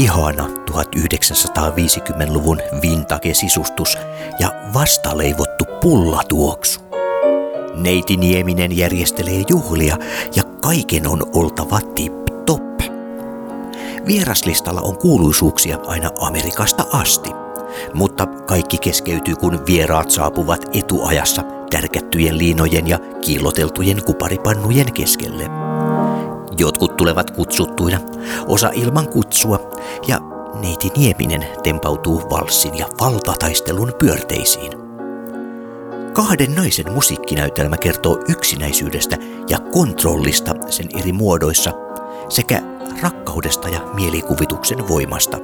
ihana 1950-luvun vintage-sisustus ja vastaleivottu pullatuoksu. Neiti Nieminen järjestelee juhlia ja kaiken on oltava tip-top. Vieraslistalla on kuuluisuuksia aina Amerikasta asti, mutta kaikki keskeytyy kun vieraat saapuvat etuajassa tärkättyjen liinojen ja kiilloteltujen kuparipannujen keskelle. Jotkut tulevat kutsuttuina, osa ilman kutsua, ja neiti Nieminen tempautuu valssin ja valtataistelun pyörteisiin. Kahden naisen musiikkinäytelmä kertoo yksinäisyydestä ja kontrollista sen eri muodoissa sekä rakkaudesta ja mielikuvituksen voimasta.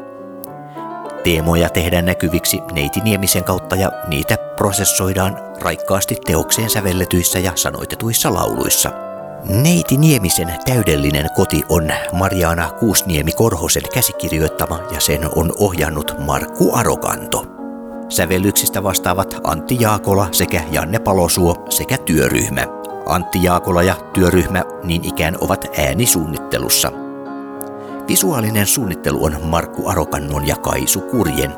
Teemoja tehdään näkyviksi neiti Niemisen kautta ja niitä prosessoidaan raikkaasti teokseen sävelletyissä ja sanoitetuissa lauluissa – Neiti Niemisen täydellinen koti on Mariana Kuusniemi-Korhosen käsikirjoittama ja sen on ohjannut Markku Arokanto. Sävellyksistä vastaavat Antti Jaakola sekä Janne Palosuo sekä työryhmä. Antti Jaakola ja työryhmä niin ikään ovat äänisuunnittelussa. Visuaalinen suunnittelu on Markku Arokannon ja Kaisu Kurjen.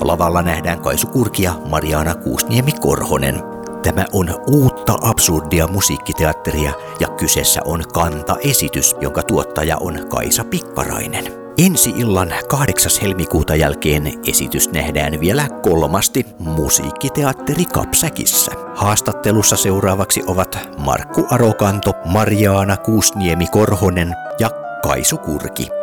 Lavalla nähdään Kaisu Kurki ja Mariana Kuusniemi-Korhonen. Tämä on uutta absurdia musiikkiteatteria ja kyseessä on kanta-esitys, jonka tuottaja on Kaisa Pikkarainen. Ensi illan 8. helmikuuta jälkeen esitys nähdään vielä kolmasti musiikkiteatteri Kapsäkissä. Haastattelussa seuraavaksi ovat Markku Arokanto, Mariaana Kuusniemi-Korhonen ja Kaisu Kurki.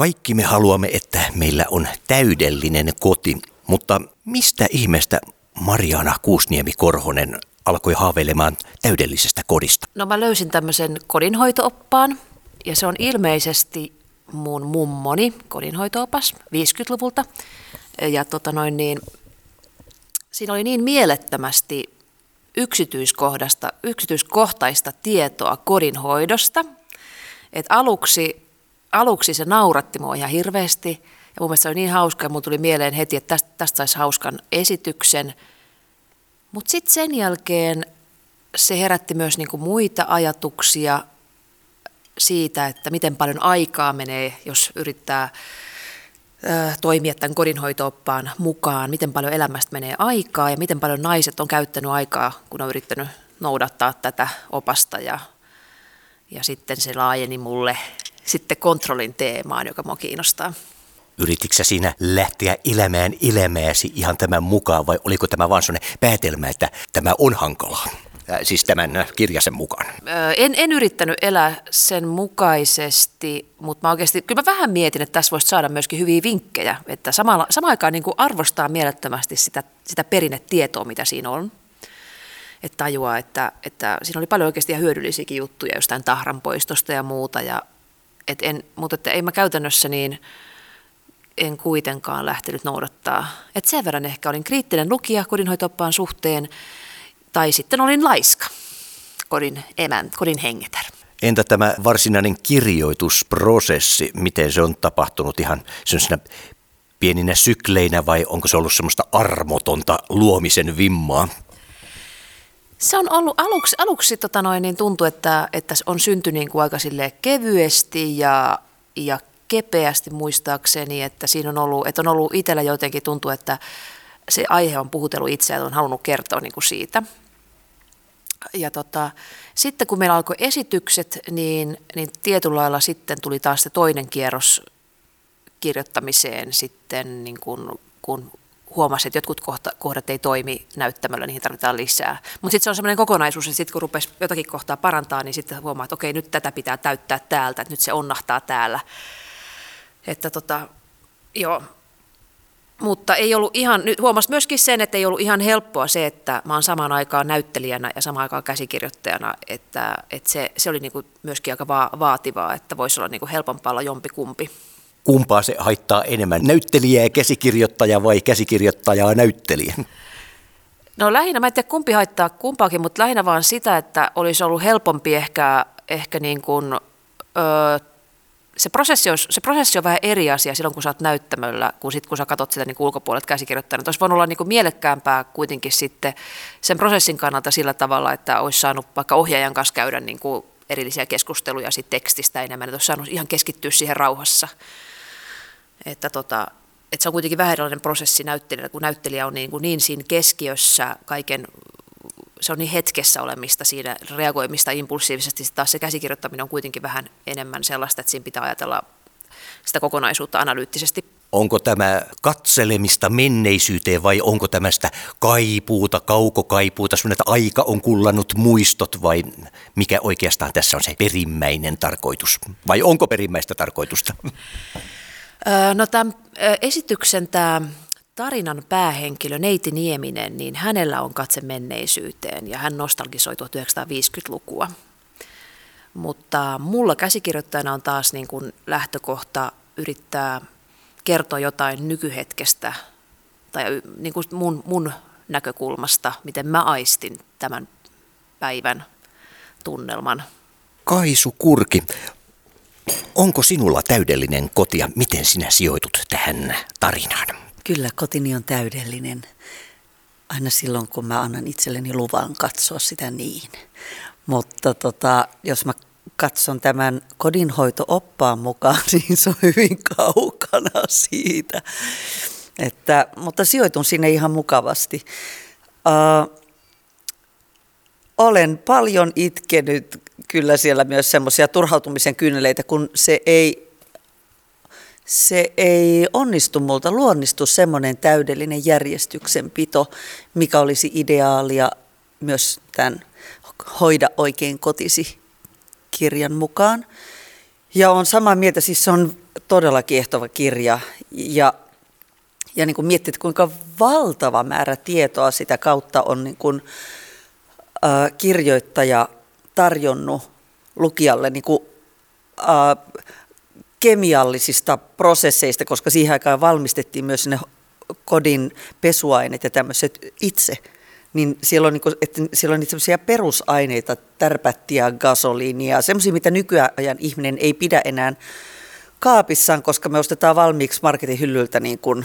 Kaikki me haluamme, että meillä on täydellinen koti, mutta mistä ihmeestä Mariana Kuusniemi-Korhonen alkoi haaveilemaan täydellisestä kodista? No mä löysin tämmöisen kodinhoitooppaan ja se on ilmeisesti mun mummoni kodinhoitoopas 50-luvulta. Ja tota noin niin, siinä oli niin mielettömästi yksityiskohdasta, yksityiskohtaista tietoa kodinhoidosta, että aluksi aluksi se nauratti mua ihan hirveästi. Ja mun mielestä se oli niin hauska ja mulla tuli mieleen heti, että tästä, tästä saisi hauskan esityksen. Mutta sitten sen jälkeen se herätti myös niinku muita ajatuksia siitä, että miten paljon aikaa menee, jos yrittää ö, toimia tämän kodinhoitooppaan mukaan, miten paljon elämästä menee aikaa ja miten paljon naiset on käyttänyt aikaa, kun on yrittänyt noudattaa tätä opasta ja, ja sitten se laajeni mulle sitten kontrollin teemaan, joka mua kiinnostaa. Yrititkö siinä lähteä elämään elämääsi ihan tämän mukaan vai oliko tämä vain sellainen päätelmä, että tämä on hankalaa? siis tämän kirjasen mukaan? En, en yrittänyt elää sen mukaisesti, mutta mä oikeasti, kyllä mä vähän mietin, että tässä voisi saada myöskin hyviä vinkkejä, että samalla, samaan aikaan niin kuin arvostaa mielettömästi sitä, sitä perinnetietoa, mitä siinä on. Että tajuaa, että, että siinä oli paljon oikeasti ihan hyödyllisiäkin juttuja jostain tahran poistosta ja muuta, ja et en, mutta että ei mä käytännössä niin en kuitenkaan lähtenyt noudattaa. Et sen verran ehkä olin kriittinen lukija kodinhoitoppaan suhteen, tai sitten olin laiska, kodin emän, kodin hengetär. Entä tämä varsinainen kirjoitusprosessi, miten se on tapahtunut ihan sellaisena pieninä sykleinä vai onko se ollut semmoista armotonta luomisen vimmaa? Se on ollut aluksi, aluksi tota noin, niin tuntui, että, että on syntynyt niin kuin aika kevyesti ja, ja kepeästi muistaakseni, että siinä on ollut, että on ollut itsellä jotenkin tuntuu, että se aihe on puhutellut itseä, että on halunnut kertoa niin kuin siitä. Ja tota, sitten kun meillä alkoi esitykset, niin, niin tietyllä lailla sitten tuli taas se toinen kierros kirjoittamiseen sitten, niin kun, kun huomasi, että jotkut kohta, kohdat ei toimi näyttämällä, niihin tarvitaan lisää. Mutta sitten se on semmoinen kokonaisuus, että sitten kun rupesi jotakin kohtaa parantaa, niin sitten huomaa, että okei, nyt tätä pitää täyttää täältä, että nyt se onnahtaa täällä. Että tota, joo. Mutta ei ollut ihan, nyt huomas myöskin sen, että ei ollut ihan helppoa se, että mä oon samaan aikaan näyttelijänä ja samaan aikaan käsikirjoittajana, että, että se, se oli niin kuin myöskin aika va- vaativaa, että voisi olla niin kuin helpompaa olla jompi kumpi kumpaa se haittaa enemmän, näyttelijää ja käsikirjoittaja vai käsikirjoittajaa näyttelijä? No lähinnä, mä en tiedä kumpi haittaa kumpaakin, mutta lähinnä vaan sitä, että olisi ollut helpompi ehkä, ehkä niin kuin, ö, se prosessi, on, se prosessi on vähän eri asia silloin, kun sä oot näyttämöllä, kun, sit, kun sä katsot sitä niin ulkopuolelta käsikirjoittajana. Olisi voinut olla niin kuin mielekkäämpää kuitenkin sitten sen prosessin kannalta sillä tavalla, että olisi saanut vaikka ohjaajan kanssa käydä niin kuin erillisiä keskusteluja sit tekstistä enemmän, että olisi saanut ihan keskittyä siihen rauhassa. Että, tota, että se on kuitenkin vähän erilainen prosessi näyttelijällä, kun näyttelijä on niin, kuin niin siinä keskiössä kaiken se on niin hetkessä olemista siinä, reagoimista impulsiivisesti, sitten taas se käsikirjoittaminen on kuitenkin vähän enemmän sellaista, että siinä pitää ajatella sitä kokonaisuutta analyyttisesti. Onko tämä katselemista menneisyyteen vai onko tämä sitä kaipuuta, kaukokaipuuta, sun että aika on kullannut muistot vai mikä oikeastaan tässä on se perimmäinen tarkoitus? Vai onko perimmäistä tarkoitusta? No tämän esityksen tämä tarinan päähenkilö Neiti Nieminen, niin hänellä on katse menneisyyteen ja hän nostalgisoi 1950-lukua. Mutta mulla käsikirjoittajana on taas niin kuin lähtökohta yrittää kertoa jotain nykyhetkestä tai niin kuin mun, mun näkökulmasta, miten mä aistin tämän päivän tunnelman. Kaisu Kurki, onko sinulla täydellinen koti ja miten sinä sijoitut tähän tarinaan? Kyllä kotini on täydellinen. Aina silloin, kun mä annan itselleni luvan katsoa sitä niin. Mutta tota, jos mä katson tämän kodinhoito-oppaan mukaan, niin se on hyvin kaukana siitä. Että, mutta sijoitun sinne ihan mukavasti. Uh, olen paljon itkenyt kyllä siellä myös semmoisia turhautumisen kyyneleitä, kun se ei se ei onnistu multa, luonnistu semmoinen täydellinen järjestyksenpito, mikä olisi ideaalia myös tämän Hoida oikein kotisi kirjan mukaan. Ja on samaa mieltä, siis se on todella kiehtova kirja ja, ja niin kuin miettii, että kuinka valtava määrä tietoa sitä kautta on niin kuin, äh, kirjoittaja tarjonnut lukijalle niin kuin, äh, kemiallisista prosesseista, koska siihen aikaan valmistettiin myös ne kodin pesuaineet ja tämmöiset itse, niin siellä on, niin että siellä on niitä perusaineita, tärpättiä, gasoliinia, semmoisia, mitä nykyajan ihminen ei pidä enää kaapissaan, koska me ostetaan valmiiksi marketin hyllyltä niin kuin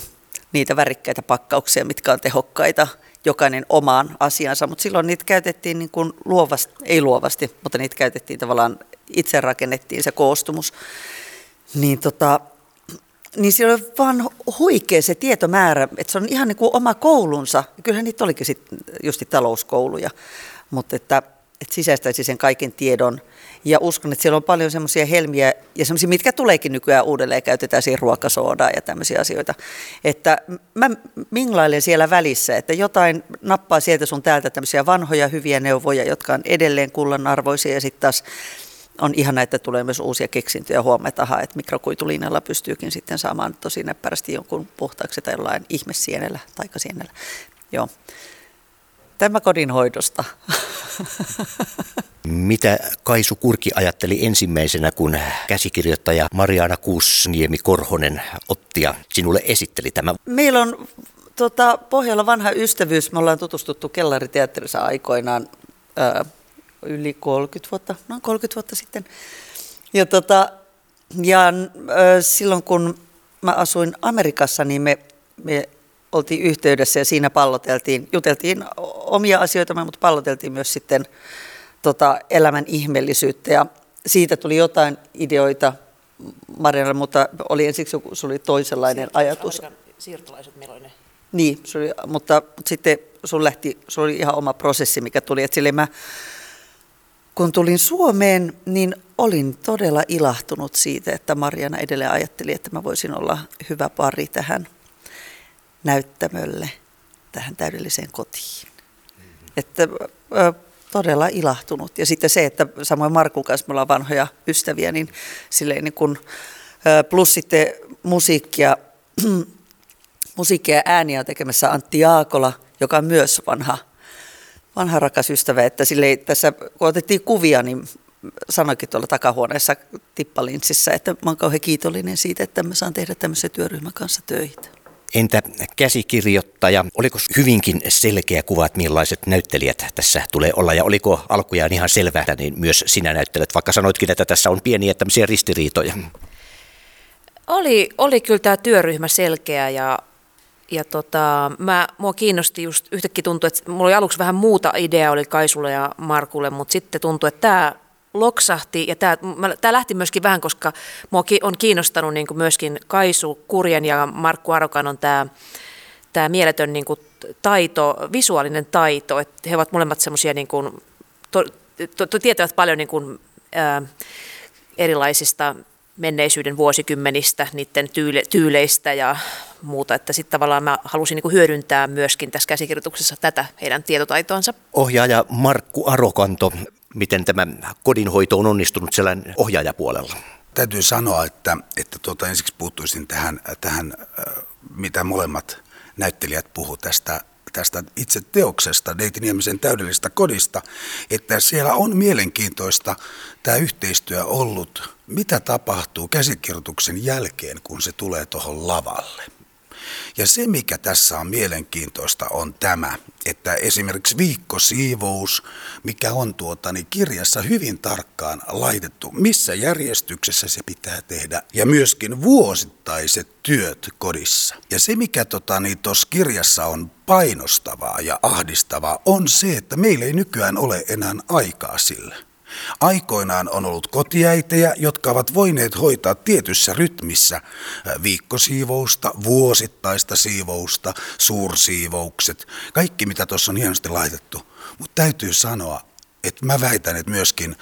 niitä värikkäitä pakkauksia, mitkä on tehokkaita, jokainen omaan asiansa, mutta silloin niitä käytettiin niin kuin luovasti, ei luovasti, mutta niitä käytettiin tavallaan, itse rakennettiin se koostumus. Niin, tota, niin siellä on vaan huikea se tietomäärä, että se on ihan niin kuin oma koulunsa. Kyllähän niitä olikin sitten just talouskouluja, mutta että, että sisäistäisi sen kaiken tiedon. Ja uskon, että siellä on paljon semmoisia helmiä ja semmoisia, mitkä tuleekin nykyään uudelleen, käytetään siihen ruokasoodaa ja tämmöisiä asioita. Että mä minglailen siellä välissä, että jotain nappaa sieltä sun täältä tämmöisiä vanhoja hyviä neuvoja, jotka on edelleen kullanarvoisia ja sitten taas on ihana, että tulee myös uusia keksintöjä. Huomataan, että mikrokuitulinjalla pystyykin sitten saamaan tosi näppärästi jonkun puhtaaksi tai jollain ihmessienellä, taikasienellä. Joo. Tämä kodinhoidosta. Mitä Kaisu Kurki ajatteli ensimmäisenä, kun käsikirjoittaja Mariana Kuusniemi Korhonen otti ja sinulle esitteli tämä? Meillä on tota, pohjalla vanha ystävyys. Me ollaan tutustuttu kellariteatterissa aikoinaan yli 30 vuotta, noin 30 vuotta sitten. Ja, tota, ja silloin kun mä asuin Amerikassa, niin me, me oltiin yhteydessä ja siinä palloteltiin, juteltiin omia asioita, mutta palloteltiin myös sitten tota, elämän ihmeellisyyttä ja siitä tuli jotain ideoita Marianalle, mutta oli ensiksi joku, se oli toisenlainen ajatus. Siirtolaiset meloinen. Niin, se oli, mutta, mutta sitten sun lähti, se oli ihan oma prosessi, mikä tuli, että sille mä kun tulin Suomeen, niin olin todella ilahtunut siitä, että Mariana edelleen ajatteli, että mä voisin olla hyvä pari tähän näyttämölle, tähän täydelliseen kotiin. Mm-hmm. Että ö, todella ilahtunut. Ja sitten se, että samoin Markun kanssa me ollaan vanhoja ystäviä, niin silleen niin kun, ö, plus sitten musiikkia, musiikkia ja ääniä on tekemässä Antti Jaakola, joka on myös vanha vanha rakas ystävä, että sille tässä kun otettiin kuvia, niin sanoikin tuolla takahuoneessa tippalinssissä, että mä oon kauhean kiitollinen siitä, että mä saan tehdä tämmöisen työryhmän kanssa töitä. Entä käsikirjoittaja? Oliko hyvinkin selkeä kuva, että millaiset näyttelijät tässä tulee olla? Ja oliko alkujaan ihan selvää, niin myös sinä näyttelet, vaikka sanoitkin, että tässä on pieniä tämmöisiä ristiriitoja? oli, oli kyllä tämä työryhmä selkeä ja, ja tota, mä, mua kiinnosti just yhtäkkiä tuntui, että mulla oli aluksi vähän muuta ideaa oli Kaisulle ja Markulle, mutta sitten tuntui, että tämä loksahti ja tämä, tämä lähti myöskin vähän, koska mua on kiinnostanut niin kuin myöskin Kaisu Kurjen ja Markku Arokan on tämä, tämä mieletön niin kuin taito, visuaalinen taito, että he ovat molemmat semmoisia niin kuin, to, to, to, tietävät paljon niin kuin, ää, erilaisista menneisyyden vuosikymmenistä, niiden tyyle, tyyleistä ja muuta, että sitten tavallaan mä halusin niin hyödyntää myöskin tässä käsikirjoituksessa tätä heidän tietotaitoansa. Ohjaaja Markku Arokanto, miten tämä kodinhoito on onnistunut siellä ohjaajapuolella? Täytyy sanoa, että, että tuota, ensiksi puuttuisin tähän, tähän, mitä molemmat näyttelijät puhu tästä tästä itse teoksesta, Neiti Niemisen täydellistä kodista, että siellä on mielenkiintoista tämä yhteistyö ollut, mitä tapahtuu käsikirjoituksen jälkeen, kun se tulee tuohon lavalle. Ja se, mikä tässä on mielenkiintoista, on tämä, että esimerkiksi viikkosiivous, mikä on tuota, niin kirjassa hyvin tarkkaan laitettu, missä järjestyksessä se pitää tehdä, ja myöskin vuosittaiset työt kodissa. Ja se, mikä tuossa niin kirjassa on painostavaa ja ahdistavaa, on se, että meillä ei nykyään ole enää aikaa sille. Aikoinaan on ollut kotiäitejä, jotka ovat voineet hoitaa tietyssä rytmissä viikkosiivousta, vuosittaista siivousta, suursiivoukset, kaikki mitä tuossa on hienosti laitettu. Mutta täytyy sanoa, että mä väitän, että myöskin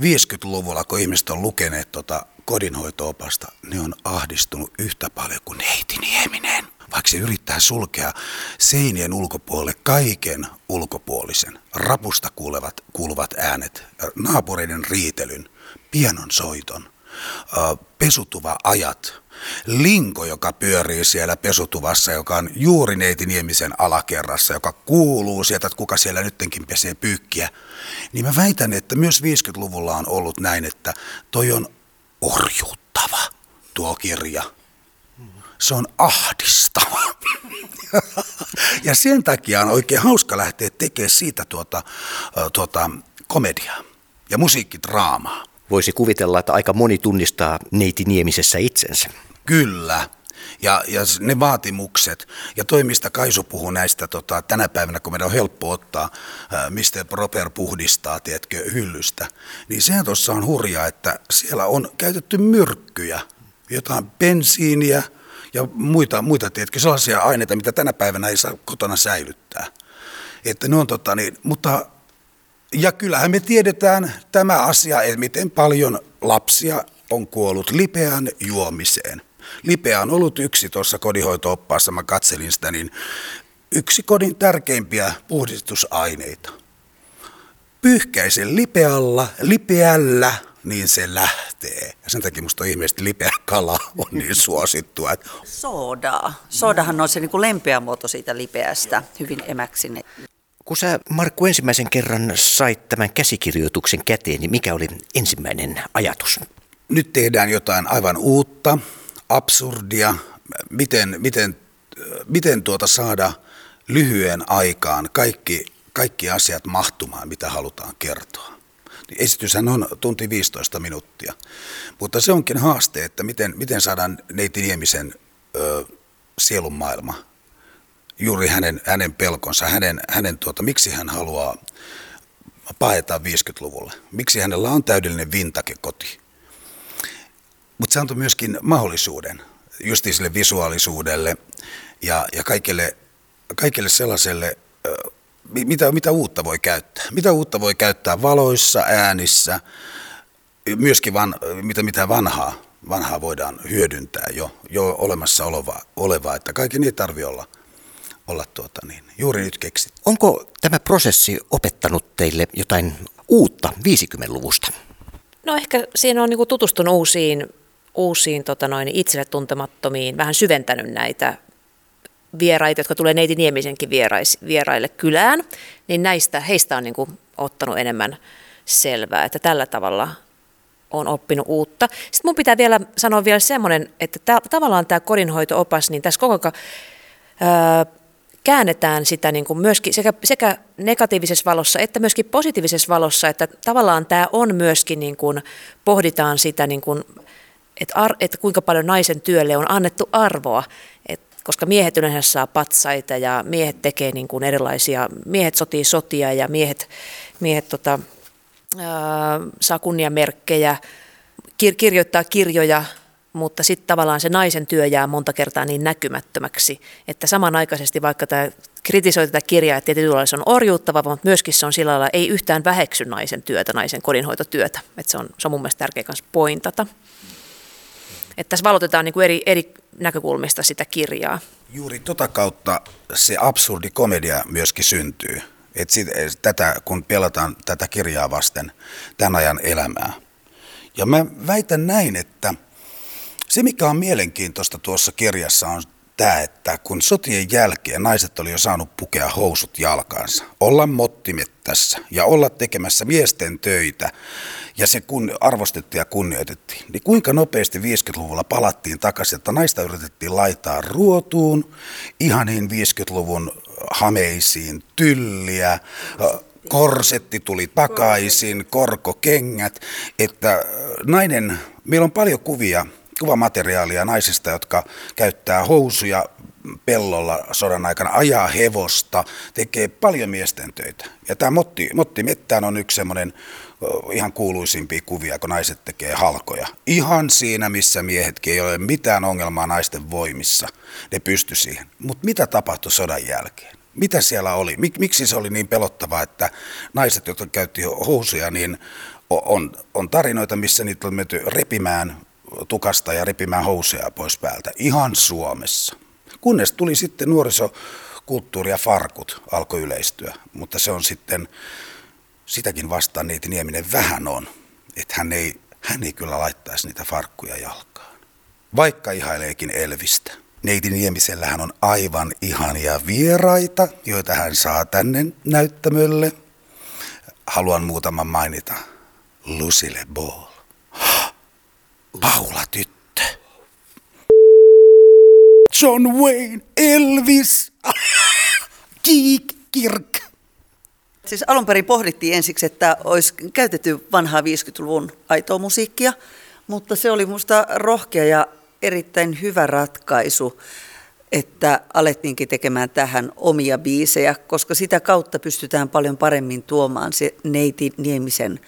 50-luvulla, kun ihmiset on lukeneet tota kodinhoito-opasta, ne on ahdistunut yhtä paljon kuin neiti Nieminen vaikka se yrittää sulkea seinien ulkopuolelle kaiken ulkopuolisen, rapusta kuulevat, kuuluvat äänet, naapureiden riitelyn, pienon soiton, pesutuva ajat, linko, joka pyörii siellä pesutuvassa, joka on juuri neiti Niemisen alakerrassa, joka kuuluu sieltä, että kuka siellä nyttenkin pesee pyykkiä, niin mä väitän, että myös 50-luvulla on ollut näin, että toi on orjuuttava tuo kirja se on ahdistava. ja sen takia on oikein hauska lähteä tekemään siitä tuota, tuota komediaa ja musiikkidraamaa. Voisi kuvitella, että aika moni tunnistaa neiti Niemisessä itsensä. Kyllä. Ja, ja ne vaatimukset, ja toimista Kaisu puhuu näistä tota, tänä päivänä, kun meidän on helppo ottaa, ää, mistä Proper puhdistaa, tiedätkö, hyllystä, niin sehän tuossa on hurjaa, että siellä on käytetty myrkkyjä, jotain bensiiniä, ja muita, muita tiedätkö, sellaisia aineita, mitä tänä päivänä ei saa kotona säilyttää. Että ne on tota niin, mutta ja kyllähän me tiedetään tämä asia, että miten paljon lapsia on kuollut lipeän juomiseen. Lipeä on ollut yksi tuossa kodinhoito-oppaassa, mä katselin sitä, niin yksi kodin tärkeimpiä puhdistusaineita. Pyyhkäisen lipealla, lipeällä niin se lähtee. Ja sen takia musta ihmeellisesti lipeä kala on niin suosittua. Että... Soodaa. Soodahan on se niin kuin lempeä muoto siitä lipeästä, hyvin emäksinen. Kun sä Markku ensimmäisen kerran sait tämän käsikirjoituksen käteen, niin mikä oli ensimmäinen ajatus? Nyt tehdään jotain aivan uutta, absurdia. Miten, miten, miten tuota saada lyhyen aikaan kaikki, kaikki asiat mahtumaan, mitä halutaan kertoa. Esityshän on tunti 15 minuuttia, mutta se onkin haaste, että miten, miten saadaan neiti Niemisen ö, sielun maailma, juuri hänen, hänen pelkonsa, hänen, hänen tuota, miksi hän haluaa paeta 50-luvulle, miksi hänellä on täydellinen vintake koti. Mutta se antoi myöskin mahdollisuuden justi sille visuaalisuudelle ja, ja kaikille, kaikille sellaiselle ö, mitä, mitä uutta voi käyttää? Mitä uutta voi käyttää valoissa, äänissä, myöskin van, mitä, mitä vanhaa, vanhaa voidaan hyödyntää jo, jo olemassa olevaa, olevaa että kaiken ei tarvitse olla, olla tuota niin, juuri nyt keksit. Onko tämä prosessi opettanut teille jotain uutta 50-luvusta? No ehkä siinä on niin tutustunut uusiin, uusiin tota noin, itselle tuntemattomiin, vähän syventänyt näitä vieraita, jotka tulee neiti Niemisenkin vierais, vieraille kylään, niin näistä, heistä on niin kuin ottanut enemmän selvää, että tällä tavalla on oppinut uutta. Sitten mun pitää vielä sanoa vielä semmoinen, että ta- tavallaan tämä kodinhoito-opas, niin tässä koko ajan öö, käännetään sitä niin kuin myöskin sekä, sekä negatiivisessa valossa että myöskin positiivisessa valossa, että tavallaan tämä on myöskin, niin kuin, pohditaan sitä niin kuin, että, ar, että kuinka paljon naisen työlle on annettu arvoa, et, koska miehet yleensä saa patsaita ja miehet tekee niin kuin erilaisia, miehet sotii sotia ja miehet, miehet tota, ää, saa kunniamerkkejä, kir, kirjoittaa kirjoja, mutta sitten tavallaan se naisen työ jää monta kertaa niin näkymättömäksi, että samanaikaisesti vaikka tämä kritisoi tätä kirjaa, että tietyllä se on orjuuttava, mutta myöskin se on sillä lailla, ei yhtään väheksy naisen työtä, naisen kodinhoitotyötä. Että se, on, se on mun mielestä tärkeä myös pointata. Että tässä valotetaan niin kuin eri, eri näkökulmista sitä kirjaa. Juuri tota kautta se absurdi komedia myöskin syntyy. Et sit, tätä, kun pelataan tätä kirjaa vasten tämän ajan elämää. Ja mä väitän näin, että se mikä on mielenkiintoista tuossa kirjassa on tämä, että kun sotien jälkeen naiset oli jo saanut pukea housut jalkaansa, olla mottimettässä ja olla tekemässä miesten töitä, ja se kun arvostettiin ja kunnioitettiin, niin kuinka nopeasti 50-luvulla palattiin takaisin, että naista yritettiin laittaa ruotuun, ihaniin 50-luvun hameisiin, tylliä, korsetti tuli takaisin, korkokengät, että nainen, meillä on paljon kuvia kuvamateriaalia naisista, jotka käyttää housuja pellolla sodan aikana, ajaa hevosta, tekee paljon miesten töitä. Ja tämä Motti, Motti Mettään on yksi semmoinen ihan kuuluisimpia kuvia, kun naiset tekee halkoja. Ihan siinä, missä miehetkin ei ole mitään ongelmaa naisten voimissa. Ne pysty siihen. Mutta mitä tapahtui sodan jälkeen? Mitä siellä oli? Mik, miksi se oli niin pelottavaa, että naiset, jotka käytti housuja, niin on, on tarinoita, missä niitä on menty repimään tukasta ja repimään housuja pois päältä. Ihan Suomessa. Kunnes tuli sitten nuorisokulttuuri ja farkut alkoi yleistyä, mutta se on sitten, sitäkin vastaan neiti Nieminen vähän on, että hän ei, hän ei kyllä laittaisi niitä farkkuja jalkaan. Vaikka ihaileekin Elvistä. Neiti Niemisellähän on aivan ihania vieraita, joita hän saa tänne näyttämölle. Haluan muutaman mainita. Lucille Ball. Paula tyttö. John Wayne, Elvis, Kiik, Kirk. Siis alun perin pohdittiin ensiksi, että olisi käytetty vanhaa 50-luvun aitoa musiikkia, mutta se oli minusta rohkea ja erittäin hyvä ratkaisu, että alettiinkin tekemään tähän omia biisejä, koska sitä kautta pystytään paljon paremmin tuomaan se neiti Niemisen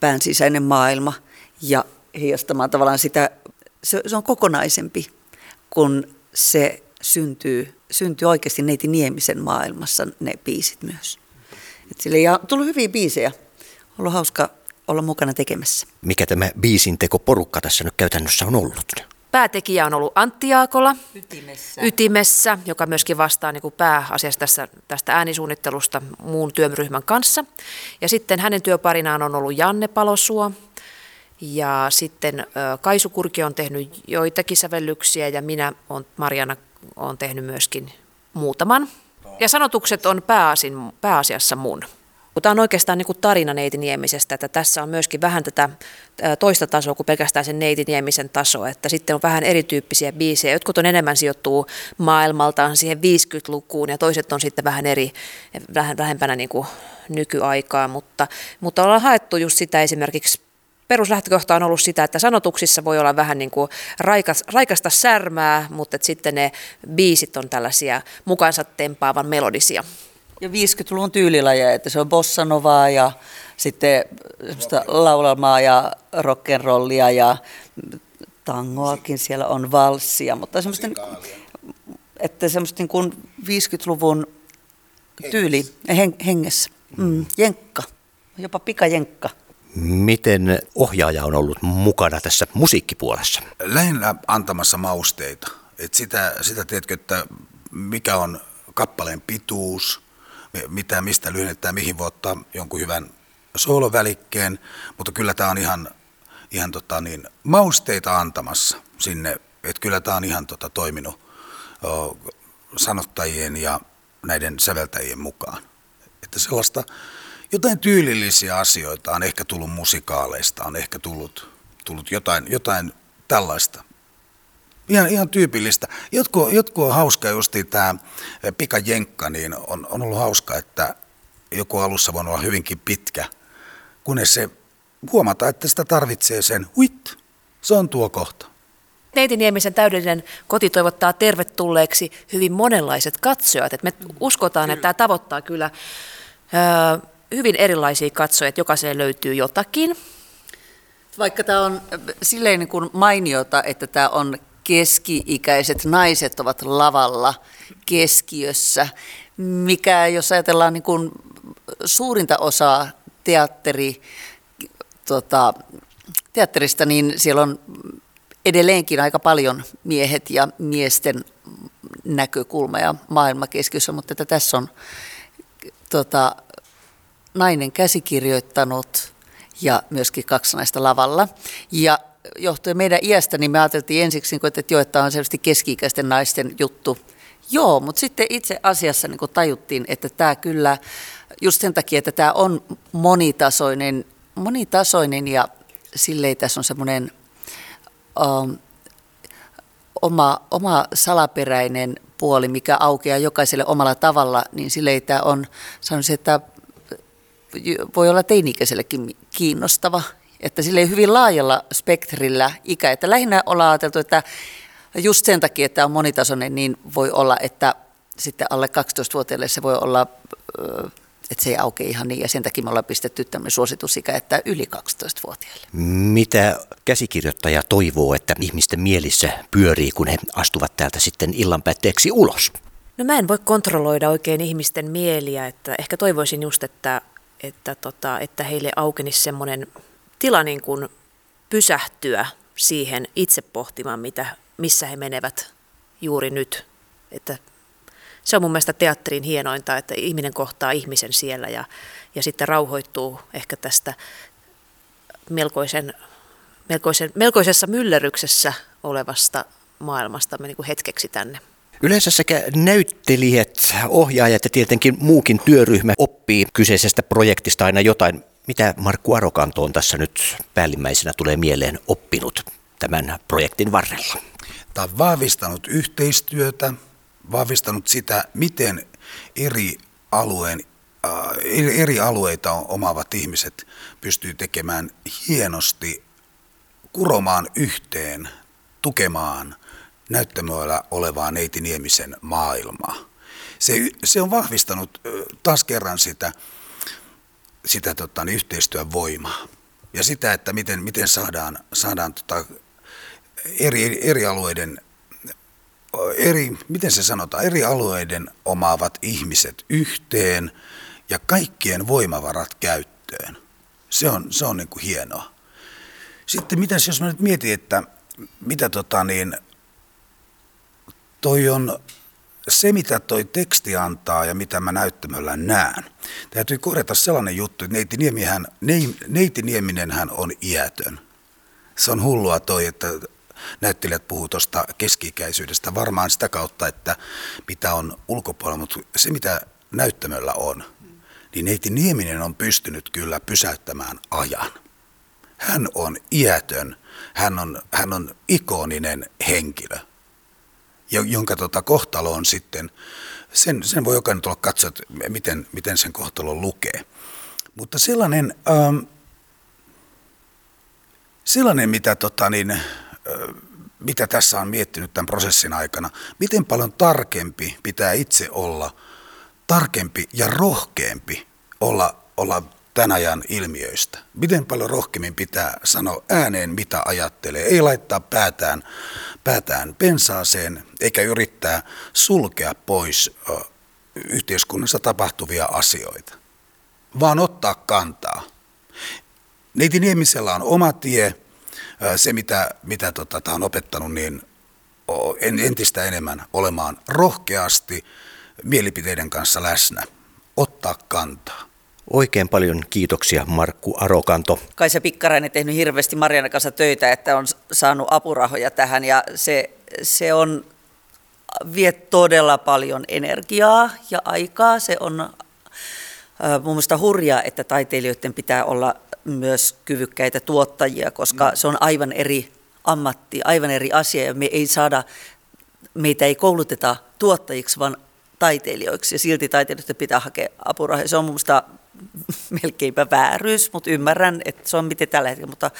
pään sisäinen maailma ja heijastamaan tavallaan sitä, se, se on kokonaisempi, kun se syntyy, syntyy oikeasti neiti Niemisen maailmassa ne biisit myös. Et sille ja tullut hyviä biisejä. Ollut hauska olla mukana tekemässä. Mikä tämä biisin teko porukka tässä nyt käytännössä on ollut? Päätekijä on ollut Antti Jaakola Ytimessä, Ytimessä joka myöskin vastaa niin kuin pääasiassa tästä, tästä äänisuunnittelusta muun työryhmän kanssa. Ja sitten hänen työparinaan on ollut Janne Palosuo, ja sitten Kaisu Kurki on tehnyt joitakin sävellyksiä ja minä on, Mariana on tehnyt myöskin muutaman. Ja sanotukset on pääasin, pääasiassa mun. Tämä on oikeastaan niin kuin tarina Neiti Niemisestä, että tässä on myöskin vähän tätä toista tasoa kuin pelkästään sen Neiti Niemisen taso, että sitten on vähän erityyppisiä biisejä. Jotkut on enemmän sijoittuu maailmaltaan siihen 50-lukuun ja toiset on sitten vähän eri, vähän vähempänä niin kuin nykyaikaa, mutta, mutta ollaan haettu just sitä esimerkiksi peruslähtökohta on ollut sitä, että sanotuksissa voi olla vähän niin kuin raikas, raikasta särmää, mutta että sitten ne biisit on tällaisia mukansa tempaavan melodisia. Ja 50-luvun tyylilajeja, että se on bossanovaa ja sitten semmoista laulamaa ja rock'n'rollia ja tangoakin siellä on valssia, mutta semmoista, että semmoista niin kuin 50-luvun tyyli hengessä. Mm, jenkka, jopa pikajenkka. Miten ohjaaja on ollut mukana tässä musiikkipuolessa? Lähinnä antamassa mausteita. Et sitä, sitä tiedätkö, että mikä on kappaleen pituus, mitä, mistä lyhennetään, mihin voi ottaa jonkun hyvän soolovälikkeen, mutta kyllä tämä on ihan, ihan tota niin, mausteita antamassa sinne, että kyllä tämä on ihan tota, toiminut o, sanottajien ja näiden säveltäjien mukaan. Että sellaista jotain tyylillisiä asioita on ehkä tullut musikaaleista, on ehkä tullut, tullut jotain, jotain tällaista. Ihan, ihan tyypillistä. Jotkut, jotkut on hauska, justi tämä Pika Jenkka, niin on, on ollut hauska, että joku alussa voi olla hyvinkin pitkä, kunnes se huomata, että sitä tarvitsee sen, huit, se on tuo kohta. Neiti Niemisen täydellinen koti toivottaa tervetulleeksi hyvin monenlaiset katsojat. Et me uskotaan, että tämä tavoittaa kyllä ö, hyvin erilaisia katsojia, että jokaiseen löytyy jotakin. Vaikka tämä on silleen niin kuin mainiota, että tämä on keski-ikäiset naiset ovat lavalla keskiössä, mikä jos ajatellaan niin kuin suurinta osaa teatteri, tota, teatterista, niin siellä on edelleenkin aika paljon miehet ja miesten näkökulma ja maailma keskiössä, mutta että tässä on tota, nainen käsikirjoittanut ja myöskin kaksi naista lavalla. Ja johtuen meidän iästä, niin me ajateltiin ensiksi, niin että, joo, että on selvästi keski-ikäisten naisten juttu. Joo, mutta sitten itse asiassa niin tajuttiin, että tämä kyllä, just sen takia, että tämä on monitasoinen, monitasoinen ja silleen tässä on semmoinen um, oma, oma salaperäinen puoli, mikä aukeaa jokaiselle omalla tavalla, niin silleen tämä on, sanoisin, että voi olla teini-ikäisellekin kiinnostava. Että sille hyvin laajalla spektrillä ikä. Että lähinnä ollaan ajateltu, että just sen takia, että on monitasoinen, niin voi olla, että sitten alle 12-vuotiaille se voi olla, että se ei aukea ihan niin. Ja sen takia me ollaan pistetty tämmöinen suositusikä, että yli 12-vuotiaille. Mitä käsikirjoittaja toivoo, että ihmisten mielissä pyörii, kun he astuvat täältä sitten illan päätteeksi ulos? No mä en voi kontrolloida oikein ihmisten mieliä, että ehkä toivoisin just, että että, tota, että heille aukenisi semmoinen tila niin kuin pysähtyä siihen itse pohtimaan, mitä, missä he menevät juuri nyt. Että se on mun mielestä teatterin hienointa, että ihminen kohtaa ihmisen siellä ja, ja sitten rauhoittuu ehkä tästä melkoisen, melkoisen, melkoisessa myllerryksessä olevasta maailmasta niin kuin hetkeksi tänne. Yleensä sekä näyttelijät, ohjaajat ja tietenkin muukin työryhmä oppii kyseisestä projektista aina jotain. Mitä Markku Arokanto on tässä nyt päällimmäisenä tulee mieleen oppinut tämän projektin varrella? Tämä on vahvistanut yhteistyötä, vahvistanut sitä, miten eri alueen äh, eri alueita omaavat ihmiset pystyy tekemään hienosti, kuromaan yhteen, tukemaan näyttämöllä olevaa Neiti Niemisen maailmaa. Se, se on vahvistanut taas kerran sitä, sitä tota, niin yhteistyön voimaa ja sitä, että miten, miten saadaan, saadaan tota, eri, eri alueiden eri, miten se sanotaan, eri alueiden omaavat ihmiset yhteen ja kaikkien voimavarat käyttöön. Se on, se on niin kuin hienoa. Sitten mitäs jos mä nyt mietin, että mitä tota niin, toi on se, mitä toi teksti antaa ja mitä mä näyttämöllä näen. Täytyy korjata sellainen juttu, että Neiti, Niemihän, Neiti Nieminenhän on iätön. Se on hullua toi, että näyttelijät puhuu tuosta keski-ikäisyydestä varmaan sitä kautta, että mitä on ulkopuolella, mutta se mitä näyttämöllä on, niin Neiti Nieminen on pystynyt kyllä pysäyttämään ajan. Hän on iätön, hän on, hän on ikoninen henkilö jonka tota kohtalo on sitten, sen, sen voi jokainen tulla katsoa, että miten, miten sen kohtalo lukee. Mutta sellainen, ähm, sellainen mitä, tota niin, äh, mitä tässä on miettinyt tämän prosessin aikana, miten paljon tarkempi pitää itse olla, tarkempi ja rohkeampi olla, olla tämän ajan ilmiöistä. Miten paljon rohkeammin pitää sanoa ääneen, mitä ajattelee. Ei laittaa päätään, päätään pensaaseen, eikä yrittää sulkea pois yhteiskunnassa tapahtuvia asioita, vaan ottaa kantaa. Neiti Niemisellä on oma tie. Se, mitä, mitä tota, tämä on opettanut, niin entistä enemmän olemaan rohkeasti mielipiteiden kanssa läsnä, ottaa kantaa. Oikein paljon kiitoksia Markku Arokanto. Kaisa Pikkarainen tehnyt hirveästi Marianne kanssa töitä, että on saanut apurahoja tähän ja se, se on vie todella paljon energiaa ja aikaa. Se on äh, mun mielestä hurjaa, että taiteilijoiden pitää olla myös kyvykkäitä tuottajia, koska se on aivan eri ammatti, aivan eri asia ja me ei saada, meitä ei kouluteta tuottajiksi, vaan taiteilijoiksi ja silti taiteilijoiden pitää hakea apurahoja. Se on mun mielestä melkeinpä vääryys, mutta ymmärrän, että se on miten tällä hetkellä. Mutta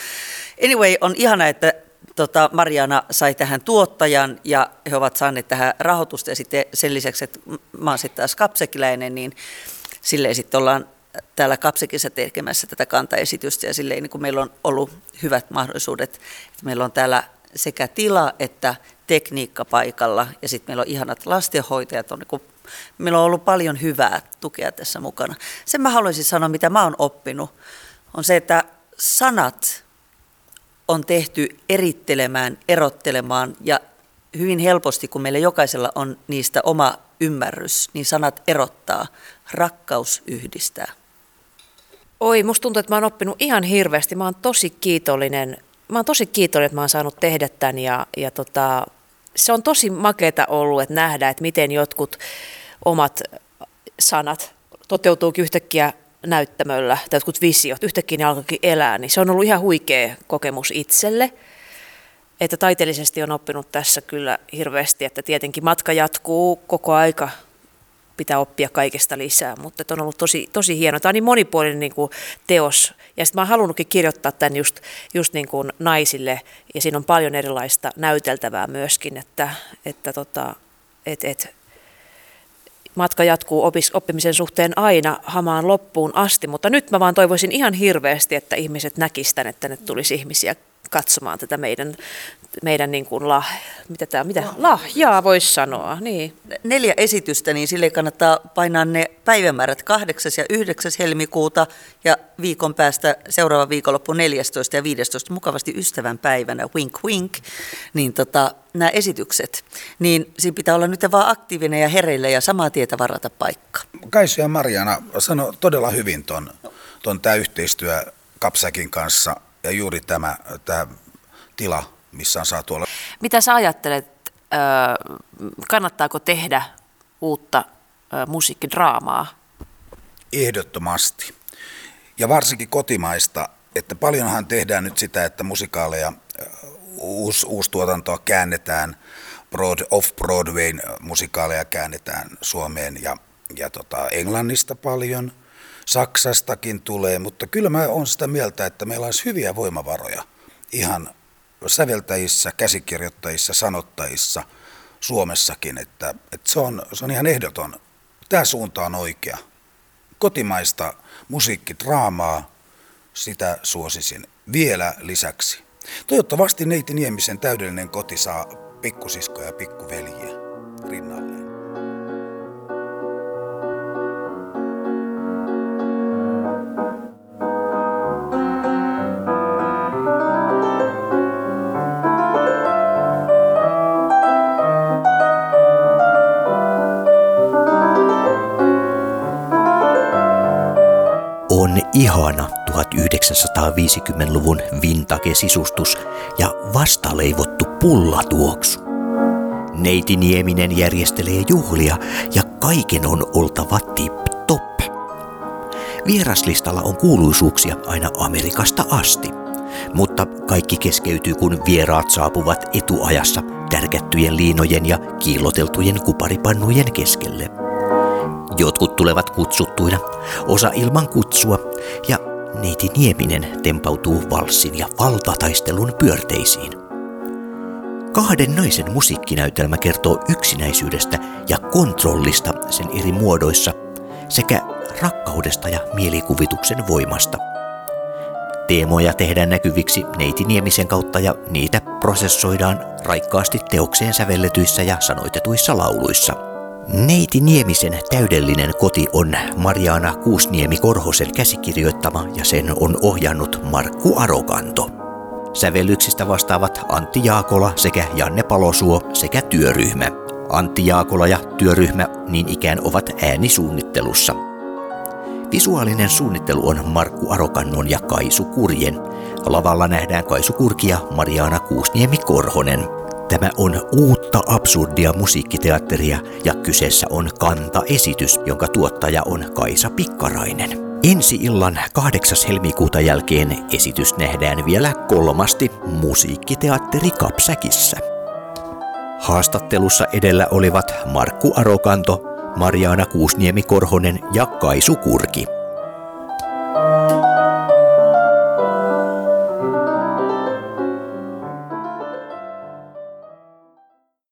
anyway, on ihana, että tota, Mariana sai tähän tuottajan ja he ovat saaneet tähän rahoitusta ja sitten sen lisäksi, että mä oon sitten taas kapsekiläinen, niin silleen sitten ollaan täällä Kapsekissa tekemässä tätä kantaesitystä ja silleen niin kuin meillä on ollut hyvät mahdollisuudet, että meillä on täällä sekä tila että tekniikka paikalla ja sitten meillä on ihanat lastenhoitajat, on niin meillä on ollut paljon hyvää tukea tässä mukana. Sen mä haluaisin sanoa, mitä mä oon oppinut, on se, että sanat on tehty erittelemään, erottelemaan ja hyvin helposti, kun meillä jokaisella on niistä oma ymmärrys, niin sanat erottaa. Rakkaus yhdistää. Oi, musta tuntuu, että mä oon oppinut ihan hirveästi. Mä oon tosi kiitollinen. Mä oon tosi kiitollinen, että mä oon saanut tehdä tämän ja, ja tota, se on tosi makeeta ollut, että nähdä, että miten jotkut omat sanat toteutuukin yhtäkkiä näyttämöllä, tai jotkut visiot, yhtäkkiä ne alkoikin elää, niin se on ollut ihan huikea kokemus itselle. Että taiteellisesti on oppinut tässä kyllä hirveästi, että tietenkin matka jatkuu koko aika, pitää oppia kaikesta lisää, mutta on ollut tosi, tosi hieno. Tämä on niin monipuolinen niin kuin teos, ja sitten mä oon halunnutkin kirjoittaa tämän just, just niin kuin naisille, ja siinä on paljon erilaista näyteltävää myöskin, että, että tota, et, et, matka jatkuu opis, oppimisen suhteen aina hamaan loppuun asti, mutta nyt mä vaan toivoisin ihan hirveästi, että ihmiset näkisivät, että ne tulisi ihmisiä katsomaan tätä meidän, meidän niin kuin lah, mitä tämä, mitä, lahjaa voisi sanoa. Niin. Neljä esitystä, niin sille kannattaa painaa ne päivämäärät 8. ja 9. helmikuuta ja viikon päästä seuraava viikonloppu 14. ja 15. mukavasti ystävän päivänä, wink wink, niin tota, nämä esitykset, niin siinä pitää olla nyt vaan aktiivinen ja hereillä ja samaa tietä varata paikka. Kaisu ja Mariana sanoi todella hyvin ton, ton tämä yhteistyö Kapsäkin kanssa ja juuri tämä, tämä tila, missä on saatu olla. Mitä sä ajattelet, kannattaako tehdä uutta musiikkidraamaa? Ehdottomasti. Ja varsinkin kotimaista, että paljonhan tehdään nyt sitä, että musikaaleja, uus, uustuotantoa käännetään, broad, off-Broadwayn musikaaleja käännetään Suomeen ja, ja tota, Englannista paljon – Saksastakin tulee, mutta kyllä mä olen sitä mieltä, että meillä olisi hyviä voimavaroja ihan säveltäjissä, käsikirjoittajissa, sanottajissa Suomessakin, että, että se, on, se on ihan ehdoton. Tämä suunta on oikea. Kotimaista musiikkidraamaa, sitä suosisin vielä lisäksi. Toivottavasti Neiti Niemisen täydellinen koti saa pikkusiskoja ja pikkuveljiä rinnalle. Ihana 1950-luvun vintage-sisustus ja vastaleivottu pullatuoksu. Neiti Nieminen järjestelee juhlia ja kaiken on oltava tip-top. Vieraslistalla on kuuluisuuksia aina Amerikasta asti, mutta kaikki keskeytyy kun vieraat saapuvat etuajassa tärkättyjen liinojen ja kiilloteltujen kuparipannujen keskelle – Jotkut tulevat kutsuttuina, osa ilman kutsua, ja neiti Nieminen tempautuu valssin ja valtataistelun pyörteisiin. Kahden naisen musiikkinäytelmä kertoo yksinäisyydestä ja kontrollista sen eri muodoissa sekä rakkaudesta ja mielikuvituksen voimasta. Teemoja tehdään näkyviksi neiti Niemisen kautta ja niitä prosessoidaan raikkaasti teokseen sävelletyissä ja sanoitetuissa lauluissa – Neiti Niemisen täydellinen koti on Mariana Kuusniemi-Korhosen käsikirjoittama ja sen on ohjannut Markku Arokanto. Sävellyksistä vastaavat Antti Jaakola sekä Janne Palosuo sekä työryhmä. Antti Jaakola ja työryhmä niin ikään ovat äänisuunnittelussa. Visuaalinen suunnittelu on Markku Arokannon ja Kaisu Kurjen. Lavalla nähdään Kaisu Kurki ja Mariana Kuusniemi-Korhonen. Tämä on uutta absurdia musiikkiteatteria ja kyseessä on kanta-esitys, jonka tuottaja on Kaisa Pikkarainen. Ensi illan 8. helmikuuta jälkeen esitys nähdään vielä kolmasti musiikkiteatteri Kapsäkissä. Haastattelussa edellä olivat Markku Arokanto, Mariana Kuusniemi-Korhonen ja Kaisu Kurki.